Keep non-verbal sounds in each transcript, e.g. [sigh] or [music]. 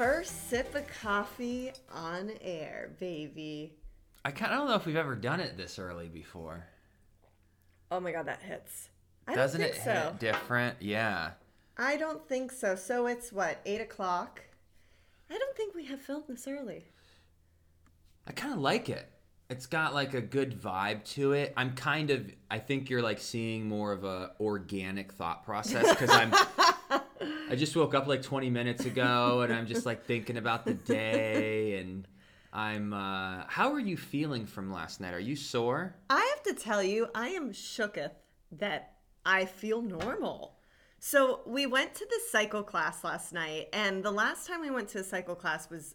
first sip of coffee on air, baby. I kind of don't know if we've ever done it this early before. Oh my god, that hits. I Doesn't it so. hit different? Yeah. I don't think so. So it's what eight o'clock. I don't think we have filmed this early. I kind of like it. It's got like a good vibe to it. I'm kind of I think you're like seeing more of a organic thought process cuz I'm [laughs] I just woke up like 20 minutes ago and I'm just like thinking about the day and I'm uh how are you feeling from last night? Are you sore? I have to tell you, I am shooketh that I feel normal. So we went to the cycle class last night, and the last time we went to a cycle class was,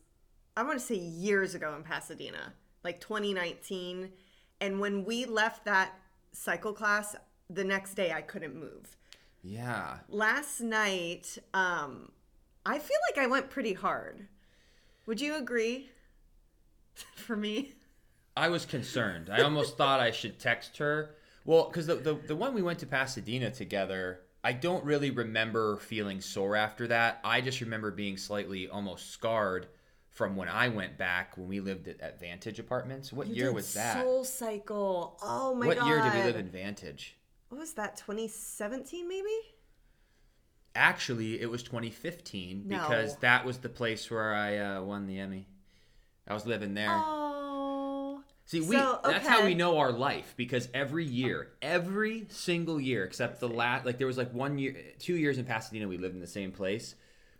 I want to say years ago in Pasadena, like 2019. And when we left that cycle class, the next day I couldn't move. Yeah. Last night, um, I feel like I went pretty hard. Would you agree? [laughs] For me? I was concerned. I almost [laughs] thought I should text her. Well, because the, the the one we went to Pasadena together, I don't really remember feeling sore after that. I just remember being slightly almost scarred from when I went back when we lived at, at Vantage Apartments. What You year was that? Soul Cycle. Oh my what god. What year did we live in Vantage? What was that? 2017 maybe? Actually, it was 2015 because that was the place where I uh, won the Emmy. I was living there. Oh. See, we So, that's how we know our life because every year, every single year except the last like there was like one year 2 years in Pasadena we lived in the same place,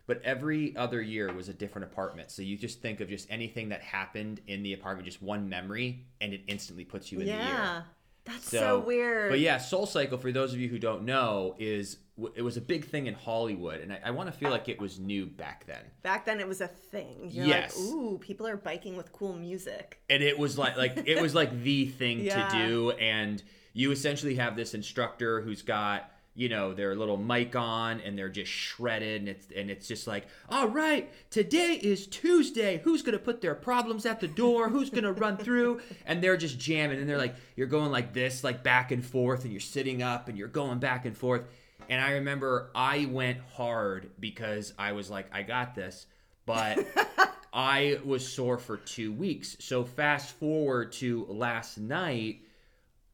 but every other year was a different apartment. So you just think of just anything that happened in the apartment just one memory and it instantly puts you in the year. That's so, weird. But yeah, Soul Cycle, for those of you who don't know, is it was a big thing in Hollywood, and I, I want to feel like it was new back then. Back then it was a thing. You're Yes. like, ooh, people are biking with cool music. and it was like like it was like the thing [laughs] Yeah. to do and you essentially have this instructor who's got you know their little mic on and they're just shredded and it's and it's just like all right today is tuesday. Who's gonna put their problems at the door? Who's gonna run through? And they're just jamming and they're like you're going like this like back and forth and you're sitting up and you're going back and forth. And i remember i went hard because i was like i got this but [laughs] I was sore for two weeks. So fast forward to last night,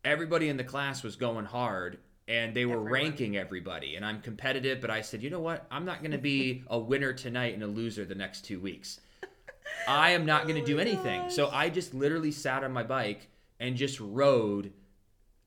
everybody in the class was going hard and they were Everyone. ranking everybody. And I'm competitive, but I said, you know what? I'm not going to be a winner tonight and a loser the next two weeks. I am not going [laughs] to Oh do my anything. So I just literally sat on my bike and just rode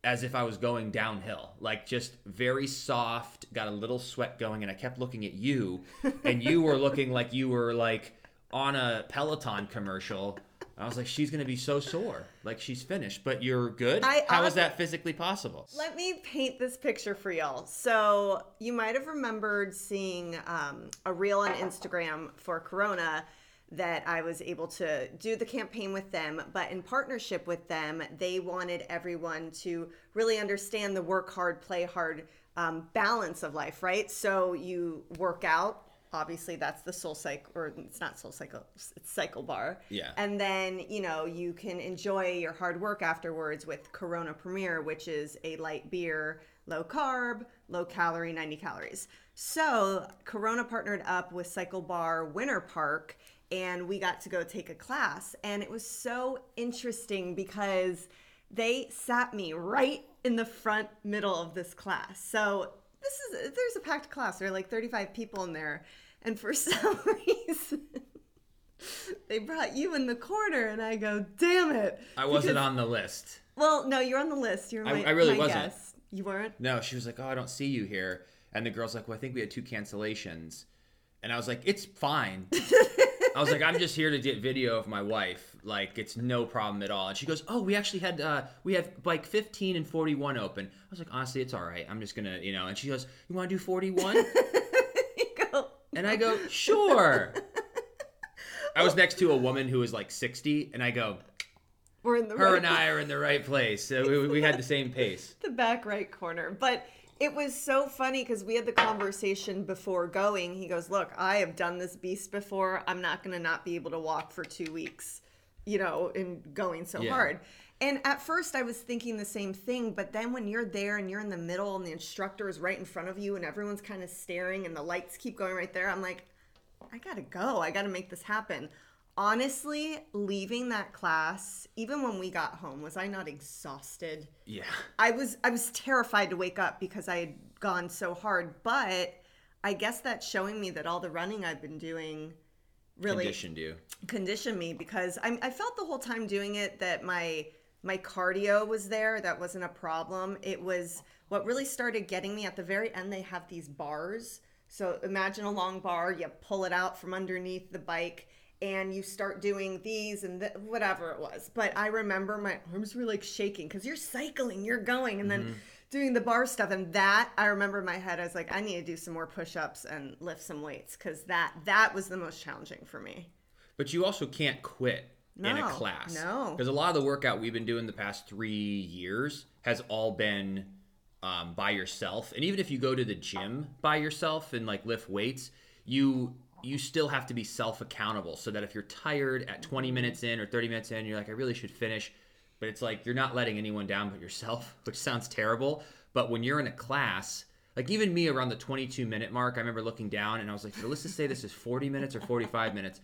as if I was going downhill, like just very soft, got a little sweat going, and I kept looking at you, and you were looking like you were like on a Peloton commercial. I was like, she's gonna be so sore, like she's finished, but you're good. I How is hon- that physically possible? Let me paint this picture for y'all. So you might have remembered seeing um, a reel on Instagram for Corona that I was able to do the campaign with them, but in partnership with them, they wanted everyone to really understand the work hard, play hard um, balance of life, right? So you work out. Obviously, that's the soul cycle, or it's not soul cycle, it's cycle bar. Yeah. And then, you know, you can enjoy your hard work afterwards with Corona Premier, which is a light beer, low carb, low calorie, 90 calories. So, Corona partnered up with Cycle Bar Winter Park, and we got to go take a class. And it was so interesting because they sat me right in the front middle of this class. So, this is there's a packed class. There are like 35 people in there. And for [laughs] some reason, they brought you in the corner, and I go, damn it. I wasn't Because- on the list. Well, no, you're on the list. You're I- my, I really my wasn't. guest. You weren't? No, she was like, "Oh, I don't see you here," and the girl's like, "Well, I think we had two cancellations," and I was like, "It's fine." [laughs] I was like, "I'm just here to get video of my wife. Like, it's no problem at all." And she goes, "Oh, we actually had uh, we have like 15 and 41 open." I was like, "Honestly, it's all right. I'm just gonna, you know." And she goes, "You want to do 41?" [laughs] And I go, "Sure." [laughs] I was next to a woman who was like 60, and I go, we're in the "Her right, and I are in the right place." So we, we had the same pace. [laughs] the back right corner. But it was so funny because we had the conversation before going. He goes, Look, I have done this beast before. I'm not going to not be able to walk for two weeks, you know, and going so Yeah. hard. And at first, I was thinking the same thing, but then when you're there and you're in the middle and the instructor is right in front of you and everyone's kind of staring and the lights keep going right there, I'm like, I gotta go. I gotta make this happen. Honestly, leaving that class, even when we got home, was I not exhausted? Yeah. I was I was terrified to wake up because I had gone so hard, but I guess that's showing me that all the running I've been doing really Conditioned you. conditioned me because I, I felt the whole time doing it that my my cardio was there that wasn't a problem it was what really started getting me at the very end they have these bars so imagine a long bar you pull it out from underneath the bike and you start doing these and th- whatever it was but i remember my arms were like shaking because you're cycling you're going and then doing the bar stuff and that i remember in my head i was like i need to do some more push-ups and lift some weights because that that was the most challenging for me But you also can't quit in a class. no. Because a lot of the workout we've been doing the past three years has all been um, by yourself. And even if you go to the gym by yourself and like lift weights, you you still have to be self accountable so that if you're tired at 20 minutes in or 30 minutes in, you're like, I really should finish. But it's like you're not letting anyone down but yourself, [laughs] which sounds terrible. But when you're in a class, like even me around the 22 minute mark, I remember looking down and I was like, so let's just say this is 40 minutes or 45 minutes.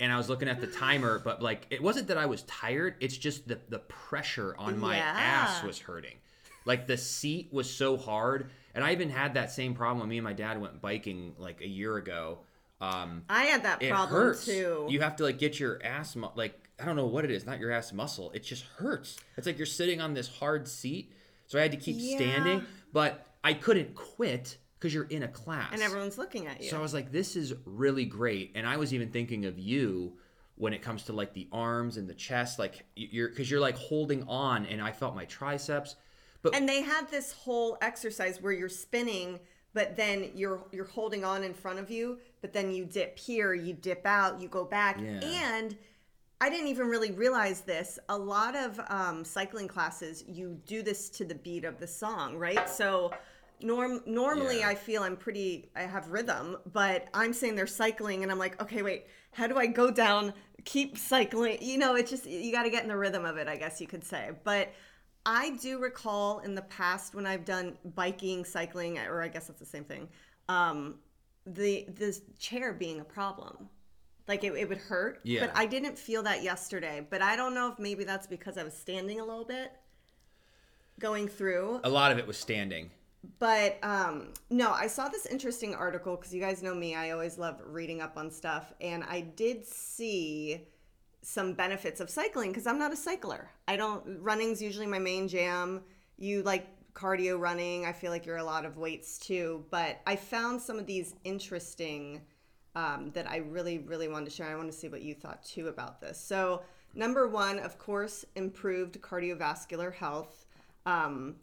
And I was looking at the timer, but like it wasn't that I was tired, it's just the the pressure on my Yeah. ass was hurting. Like the seat was so hard. And I even had that same problem when me and my dad went biking like a year ago. Um, I had that problem hurts. too. You have to like get your ass mu- like I don't know what it is, not your ass muscle. It just hurts. It's like you're sitting on this hard seat. So I had to keep Yeah. standing, but I couldn't quit because you're in a class. and everyone's looking at you. So I was like, this is really great. And I was even thinking of you when it comes to like the arms and the chest, like you're because you're like holding on, and I felt my triceps. But and they had this whole exercise where you're spinning, but then you're you're holding on in front of you, but then you dip here, you dip out, you go back, Yeah. and I didn't even really realize this. A lot of um, cycling classes, you do this to the beat of the song, right? So. Norm, normally Yeah. I feel I'm pretty I have rhythm, but I'm saying they're cycling and I'm like, okay, wait, how do I go down, keep cycling? You know, it's just you got to get in the rhythm of it, I guess you could say. But I do recall in the past when I've done biking, cycling, or I guess that's the same thing, um, the the chair being a problem. Like it, it would hurt. Yeah. But I didn't feel that yesterday. But I don't know if maybe that's because I was standing a little bit going through. a lot of it was standing. But um, no, I saw this interesting article because you guys know me. I always love reading up on stuff. And I did see some benefits of cycling because I'm not a cycler. I don't, running's usually my main jam. You like cardio running. I feel like you're a lot of weights too. But I found some of these interesting um, that I really, really wanted to share. I want to see what you thought too about this. So, number one, of course, improved cardiovascular health. Um,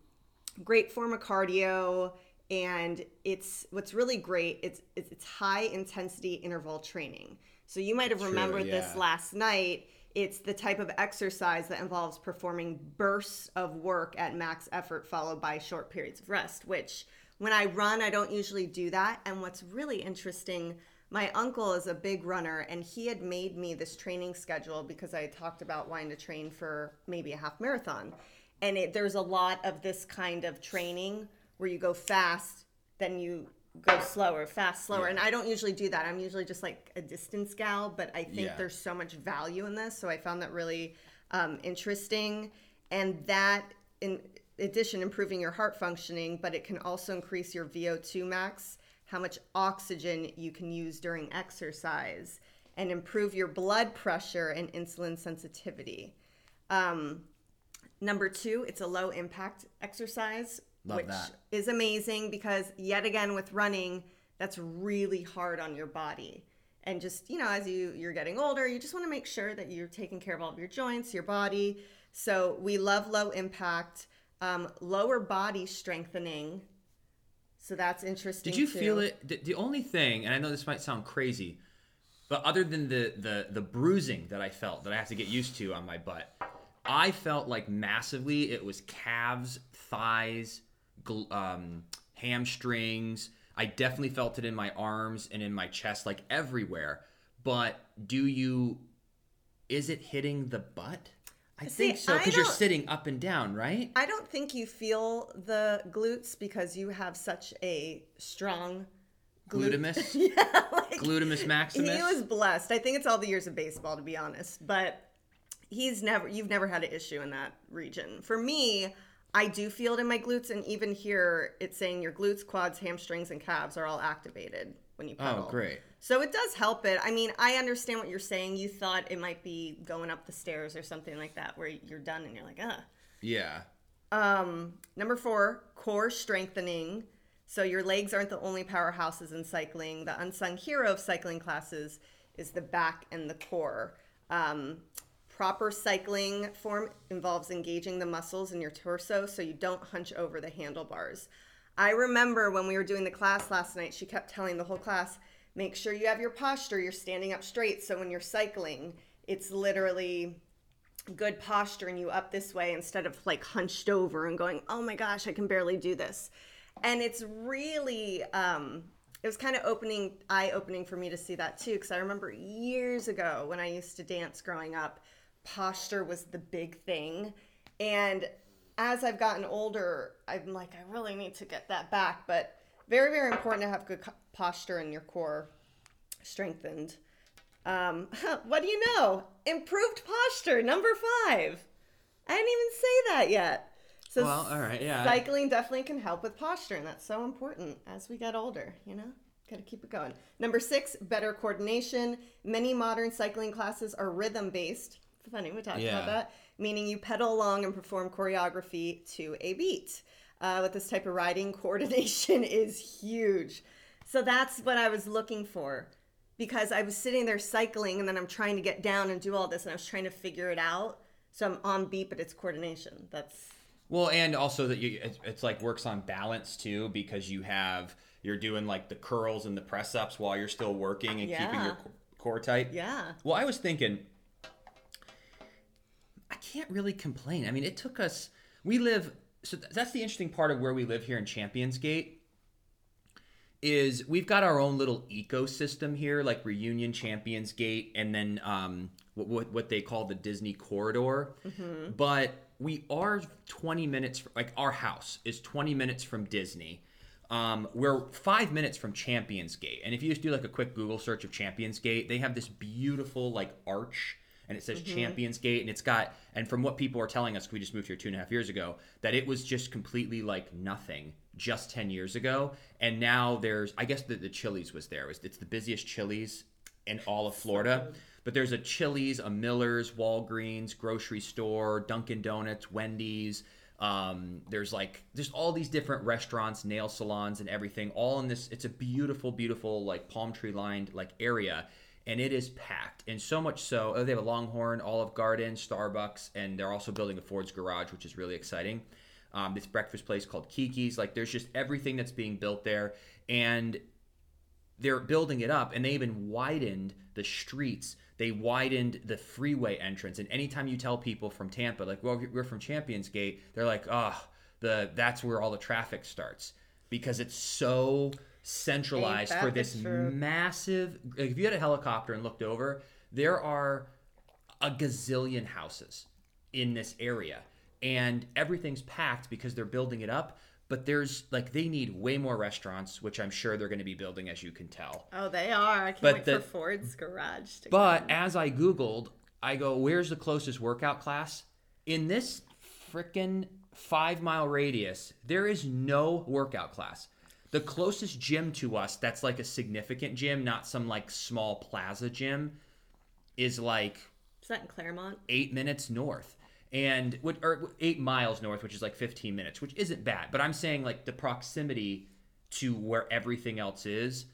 great form of cardio and it's what's really great it's it's, it's high intensity interval training so you might have True, remembered this last night. It's the type of exercise that involves performing bursts of work at max effort followed by short periods of rest which when i run i don't usually do that. And what's really interesting my uncle is a big runner and he had made me this training schedule because i had talked about wanting to train for maybe a half marathon. And it, there's a lot of this kind of training where you go fast then you go slower fast slower. And i don't usually do that. I'm usually just like a distance gal but i think Yeah. there's so much value in this so i found that really um, interesting. And that in addition improving your heart functioning but it can also increase your vo2 max how much oxygen you can use during exercise and improve your blood pressure and insulin sensitivity. Um, Number two, it's a low impact exercise, Love which that. is amazing because yet again with running, that's really hard on your body. And just, you know, as you you're getting older, you just want to make sure that you're taking care of all of your joints, your body. So we love low impact, um, lower body strengthening. So that's interesting. Did you too. feel it? The, the only thing, and I know this might sound crazy, but other than the the the bruising that I felt that I have to get used to on my butt, I felt like massively it was calves, thighs, um, hamstrings. I definitely felt it in my arms and in my chest, like everywhere. But do you? Is it hitting the butt? I See, think so because you're sitting up and down, right? I don't think you feel the glutes because you have such a strong Glutamus? [laughs] yeah, like, Glutamus maximus? He was blessed. I think it's all the years of baseball, to be honest. But he's never, you've never had an issue in that region. For me, I do feel it in my glutes, and even here, it's saying your glutes, quads, hamstrings, and calves are all activated when you pedal. oh, great. So it does help it. I mean, I understand what you're saying. You thought it might be going up the stairs or something like that, where you're done and you're like, ah. Yeah. Um, number four, core strengthening. So your legs aren't the only powerhouses in cycling. The unsung hero of cycling classes is the back and the core. Um, proper cycling form involves engaging the muscles in your torso so you don't hunch over the handlebars. I remember when we were doing the class last night, she kept telling the whole class, make sure you have your posture, you're standing up straight. So when you're cycling, it's literally good posture and you up this way instead of like hunched over and going, oh my gosh, I can barely do this. And it's really, um, it was kind of opening, eye opening for me to see that too. Cause I remember years ago when I used to dance growing up, posture was the big thing. And as I've gotten older, I'm like, I really need to get that back. But very, very important to have good posture and your core strengthened. Um, [laughs] what do you know? Improved posture, number five. I didn't even say that yet. So Well, all right, yeah. cycling definitely can help with posture, and that's so important as we get older. You know, got to keep it going. Number six, better coordination. Many modern cycling classes are rhythm based. Funny, we talked Yeah. about that. Meaning you pedal along and perform choreography to a beat. Uh, with this type of riding, [laughs] coordination is huge. So that's what I was looking for because I was sitting there cycling and then I'm trying to get down and do all this and I was trying to figure it out. So I'm on beat, but it's coordination. That's Well, and also that you it's, it's like works on balance too because you have you're doing like the curls and the press ups while you're still working and keeping your core tight. yeah. Well, I was thinking can't really complain. I mean, it took us we live so th- that's the interesting part of where we live here in Champions Gate is we've got our own little ecosystem here like Reunion Champions Gate and then um what what, what they call the Disney corridor. But we are 20 minutes From, like our house is 20 minutes from Disney. Um, we're five minutes from Champions Gate, and if you just do like a quick Google search of Champions Gate, they have this beautiful like arch, and it says Champions Gate, and it's got. And from what people are telling us, we just moved here two and a half years ago, that it was just completely like nothing just ten years ago, and now there's. I guess the the Chili's was there. It was, it's the busiest Chili's in all of Florida. But there's a Chili's, a Miller's, Walgreens, grocery store, Dunkin' Donuts, Wendy's. Um, there's like there's all these different restaurants, nail salons, and everything, all in this. It's a beautiful, beautiful like palm tree lined like area, and it is packed. And so much so, oh, they have a Longhorn, Olive Garden, Starbucks, and they're also building a Ford's garage, which is really exciting. Um, this breakfast place called Keke's, like there's just everything that's being built there, and they're building it up and they even widened the streets they widened the freeway entrance and anytime you tell people from tampa like well we're from champions gate they're like oh the that's where all the traffic starts because it's so centralized for this massive like if you had a helicopter and looked over there are a gazillion houses in this area and everything's packed because they're building it up but there's like they need way more restaurants which i'm sure they're going to be building as you can tell Oh, they are. I can't But wait the- for Ford's garage to but come. as i googled i go where's the closest workout class in this freaking five mile radius there is no workout class the closest gym to us that's like a significant gym not some like small plaza gym is like is that in Clermont? eight minutes north and what or eight miles north which is like 15 minutes which isn't bad but i'm saying like the proximity to where everything else is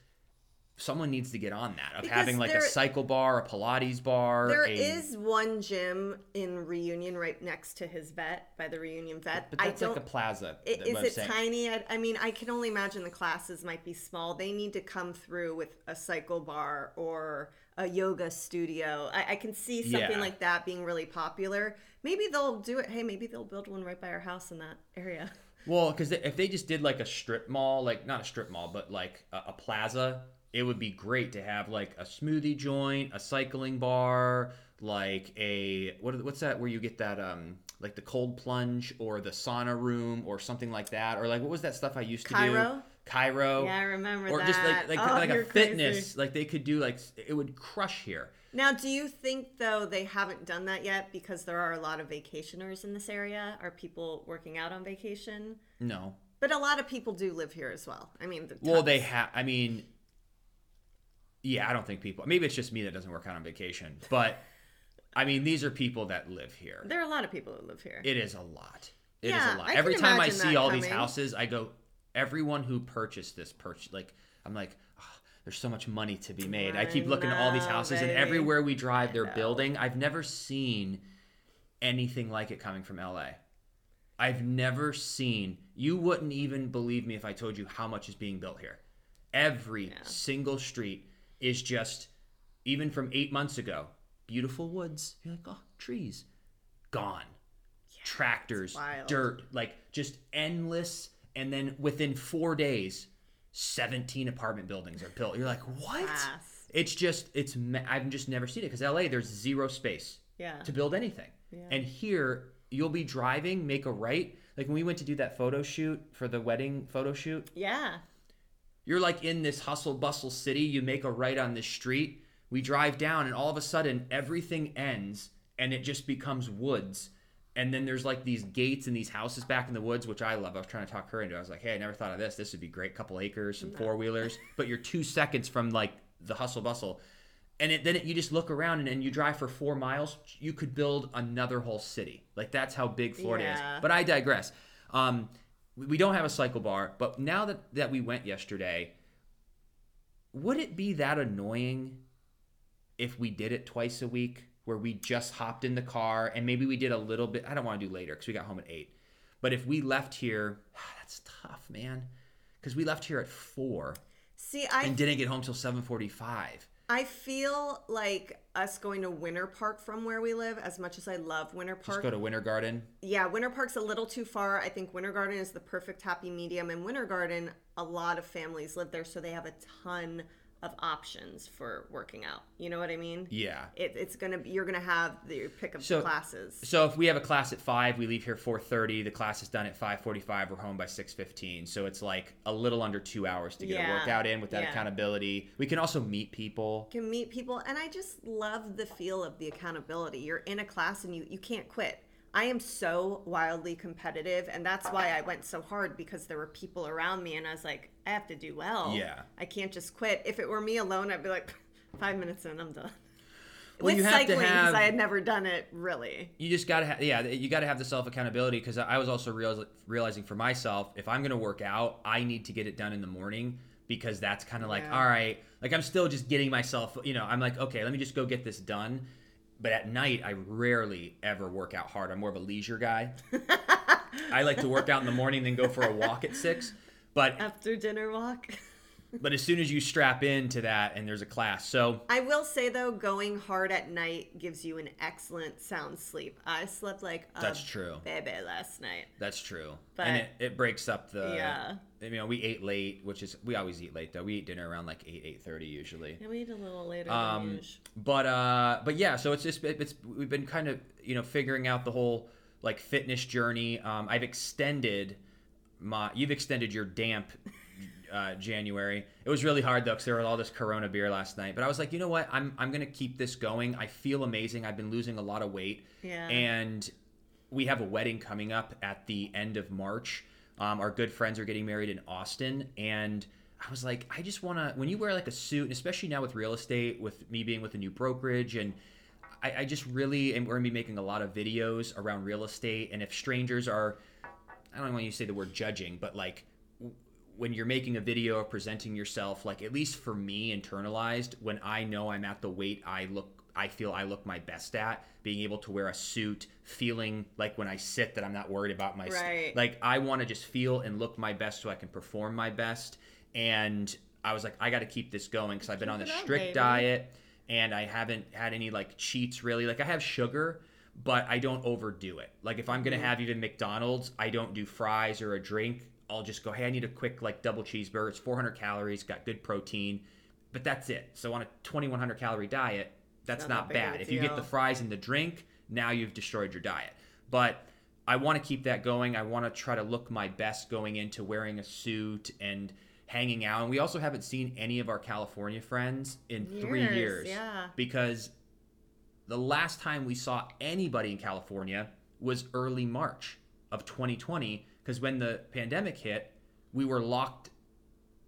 someone needs to get on that of Because having like there- a cycle bar a pilates bar There a, is one gym in Reunion right next to his vet by the Reunion vet. but that's I like a plaza i- that is it saying. tiny? I, I mean, I can only imagine the classes might be small. They need to come through with a cycle bar or a yoga studio. I, I can see something Yeah. like that being really popular. Maybe they'll do it. Hey, maybe they'll build one right by our house in that area. Well, because if they just did like a strip mall, like not a strip mall, but like a, a plaza, it would be great to have like a smoothie joint, a cycling bar, like a what? What's that? Where you get that um like the cold plunge or the sauna room or something like that, or like what was that stuff I used to do? Cryo? Cryo. Yeah, I remember or that. just like like, Oh, like a fitness, crazy. like they could do like it would crush here. Now, do you think though they haven't done that yet because there are a lot of vacationers in this area? Are people working out on vacation? No, But a lot of people do live here as well. I mean, the well they have. I mean, yeah, I don't think people. Maybe it's just me that doesn't work out on vacation, but I mean these are people that live here. there are a lot of people who live here. It is a lot. It is Yeah, a lot. I Every time I see all these houses, I go, everyone who purchased this purchase, like, I'm like, "Ah, there's so much money to be made. I, I keep looking at all these know, houses, and everywhere we drive, they're building. I've never seen anything like it coming from LA. I've never seen. You wouldn't even believe me if I told you how much is being built here. Every single street is just, even from eight months ago, beautiful woods. You're like, oh, trees, gone. Tractors, dirt, like just endless. And then within four days, 17 apartment buildings are built. You're like, what? It's just, it's, I've just never seen it because LA, there's zero space Yeah. to build anything. And here, you'll be driving, make a right. Like when we went to do that photo shoot for the wedding photo shoot, Yeah. You're like in this hustle bustle city. You make a right on this street. We drive down, and all of a sudden, everything ends and it just becomes woods. And then there's like these gates and these houses back in the woods, which I love. I was trying to talk her into. it. I was like, "Hey, I never thought of this. This would be great. Couple acres, some four wheelers." But you're two seconds from like the hustle bustle, and it, then it, you just look around and, and you drive for four miles. You could build another whole city. Like that's how big Florida Yeah. is. But I digress. Um, we, don't have a cycle bar, but now that that we went yesterday, would it be that annoying if we did it twice a week where we just hopped in the car and maybe we did a little bit i don't want to do later because we got home at 8 but if we left here [sighs] that's tough man because we left here at 4 See, I and didn't get home till 7.45 I feel like us going to Winter Park from where we live, as much as I love Winter Park. just go to winter garden yeah, Winter Park's a little too far. I think Winter Garden is the perfect happy medium. And Winter Garden, a lot of families live there, so they have a ton of options for working out. You know what I mean? yeah It, it's gonna be you're gonna have the pick of So- classes. so if we have a class at 5 we leave here 4.30 the class is done at 5.45 we're home by 6.15 so it's like a little under two hours to get a workout in with that yeah. accountability we can also meet people can meet people and i just love the feel of the accountability you're in a class and you, you can't quit i am so wildly competitive and that's why i went so hard because there were people around me and i was like i have to do well. Yeah. i can't just quit. If it were me alone i'd be like [laughs] five minutes in i'm done. Well, with you have cycling because i had never done it really. You just gotta have yeah you gotta have the self accountability because i was also real, realizing for myself if i'm gonna work out i need to get it done in the morning because that's kind of like Yeah. all right like i'm still just getting myself you know i'm like okay let me just go get this done but at night i rarely ever work out hard. I'm more of a leisure guy. [laughs] I like to work out in the morning then go for a walk at six. But after dinner walk but as soon as you strap into that and there's a class so I will say though, going hard at night gives you an excellent sound sleep. I slept like a That's true. baby last night. That's true. But- and it, it breaks up the Yeah. You know, we ate late, which is we always eat late though. We eat dinner around like eight eight thirty usually. Yeah, we eat a little later Um, than but uh, but yeah, so it's just it- it's we've been kind of you know figuring out the whole like fitness journey. Um, I've extended my you've extended your damp uh, January. It was really hard though because there was all this Corona beer last night. But I was like, you know what? I'm I'm gonna keep this going. I feel amazing. I've been losing a lot of weight. Yeah. And we have a wedding coming up at the end of March. Um, our good friends are getting married in Austin, and I was like, I just want to. When you wear like a suit, and especially now with real estate, with me being with a new brokerage, and I, I just really am going to be making a lot of videos around real estate. And if strangers are, I don't want you to say the word judging, but like when you're making a video or presenting yourself, like at least for me internalized, when I know I'm at the weight I look, I feel I look my best at, being able to wear a suit, feeling like when I sit that I'm not worried about my, Right. like I want to just feel and look my best so I can perform my best. And I was like, I got to keep this going because I've been Keep on this up, strict baby. diet and I haven't had any like cheats really. Like I have sugar, but I don't overdo it. Like if I'm Mm-hmm. gonna have even McDonald's, I don't do fries or a drink. I'll just go, hey, I need a quick like double cheeseburger. It's 400 calories, got good protein, but that's it. So on a 2100 calorie diet, that's Not not, a bad. If you get the fries and the drink, now you've destroyed your diet. But I want to keep that going. I want to try to look my best going into wearing a suit and hanging out. And we also haven't seen any of our California friends in three Years, years. yeah. Because the last time we saw anybody in California was early March of 2020. Because when the pandemic hit, we were locked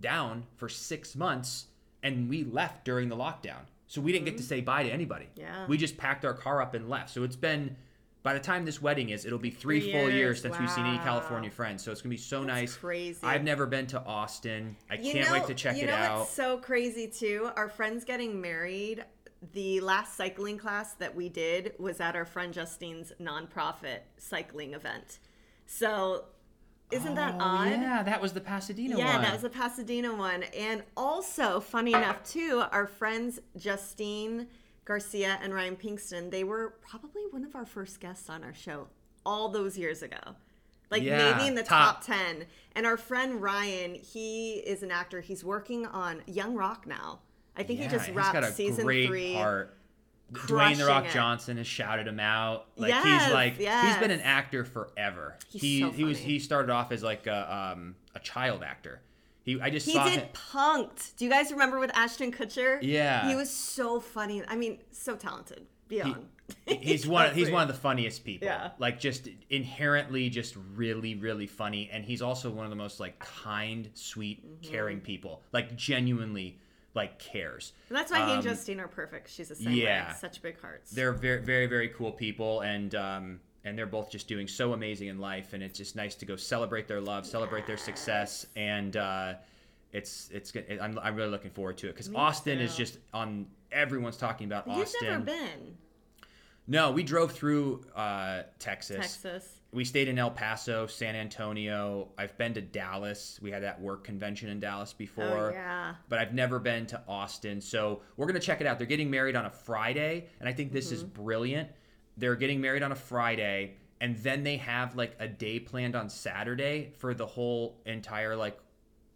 down for six months and we left during the lockdown. So we didn't get to say bye to anybody. Mm-hmm. Yeah. We just packed our car up and left. So it's been, by the time this wedding is, it'll be three, Three full years years. since we've seen any California friends. So it's going to be so nice. crazy. I've never been to Austin. I You can't wait to check you it know out. What's so crazy too. Our friends getting married. The last cycling class that we did was at our friend Justine's nonprofit cycling event. So, isn't that Oh, odd? Yeah, that was the Pasadena Yeah, one. Yeah, that was the Pasadena one. And also, funny enough, too, our friends Justine Garcia and Ryan Pinkston, they were probably one of our first guests on our show all those years ago. Like Yeah, maybe in the top- top 10. And our friend Ryan, he is an actor. He's working on Young Rock now. I think Yeah, he just wrapped season great three. part. Dwayne the Rock it. Johnson has shouted him out. Like Yes, he's like he's been an actor forever. He's he so he was he started off as like a um a child actor. He I just He did him. Punk'd. Do you guys remember with Ashton Kutcher? Yeah. He was so funny. I mean, so talented. Beyond. He's one [laughs] he's one of the funniest people. Yeah. Like just inherently just really really funny and he's also one of the most like kind, sweet, Mm-hmm. caring people. Like genuinely like cares. And that's why he and Um, Justine are perfect. She's the same yeah. way. Such big hearts. they're very very very cool people and um and they're both just doing so amazing in life and it's just nice to go celebrate their love celebrate their success and uh it's it's good I'm, I'm really looking forward to it because austin is just on everyone's talking about Austin. You've never been no we drove through uh texas. Texas. We stayed in el paso san antonio i've been to dallas we had that work convention in dallas before Oh yeah. but I've never been to Austin. So we're going to check it out. They're getting married on a Friday, and I think this is Mm-hmm. brilliant. They're getting married on a Friday, and then they have like a day planned on Saturday for the whole entire like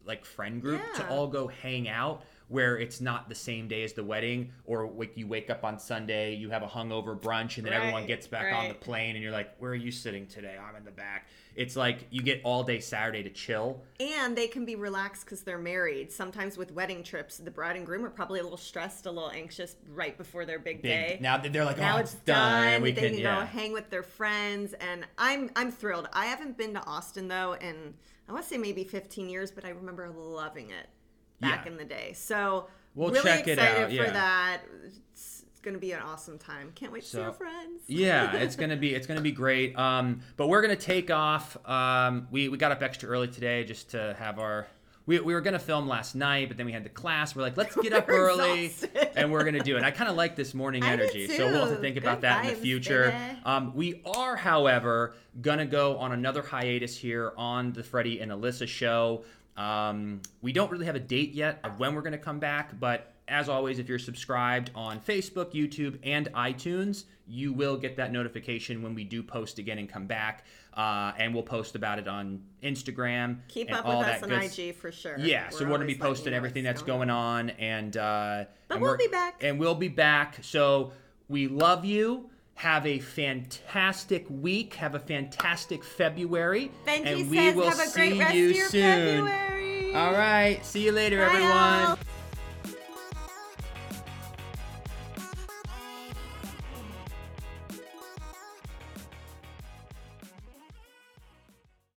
like friend group to all go hang out where it's not the same day as the wedding or like you wake up on Sunday, you have a hungover brunch and then everyone gets back on the plane and you're like, "Where are you sitting today?" I'm in the back. It's like you get all day Saturday to chill. And they can be relaxed because they're married. Sometimes with wedding trips, the bride and groom are probably a little stressed, a little anxious right before their big, Big, day. now that they're like, now "Oh, it's it's done." done. We they can, can yeah. go hang with their friends, and I'm I'm thrilled. I haven't been to Austin though, and I want to say maybe 15 years, but I remember loving it back Yeah. in the day. So We'll really check it excited out, for yeah. that. It's, it's going to be an awesome time. Can't wait to see our friends. yeah, [laughs] it's gonna be it's gonna be great. Um, but we're gonna take off. Um, we we got up extra early today just to have our. We, we were gonna film last night, but then we had the class. We're like, let's [laughs] get up early, and we're gonna do it. I kind of like this morning [laughs] energy, so we'll have to think about that in the future. Um, we are, however, gonna go on another hiatus here on the Freddie and Alyssa show. Um, we don't really have a date yet of when we're gonna come back, but as always, if you're subscribed on Facebook, YouTube, and iTunes, you will get that notification when we do post again and come back. Uh, and we'll post about it on Instagram. Keep up with us on good IG for sure. Yeah, so we're gonna be posting everything that's going on, and uh, But and we'll be back. and we'll be back. So we love you. Have a fantastic week. Have a fantastic February. Benji and we says will have a great see rest you of your soon. February. All right. See you later, Bye, everyone. all.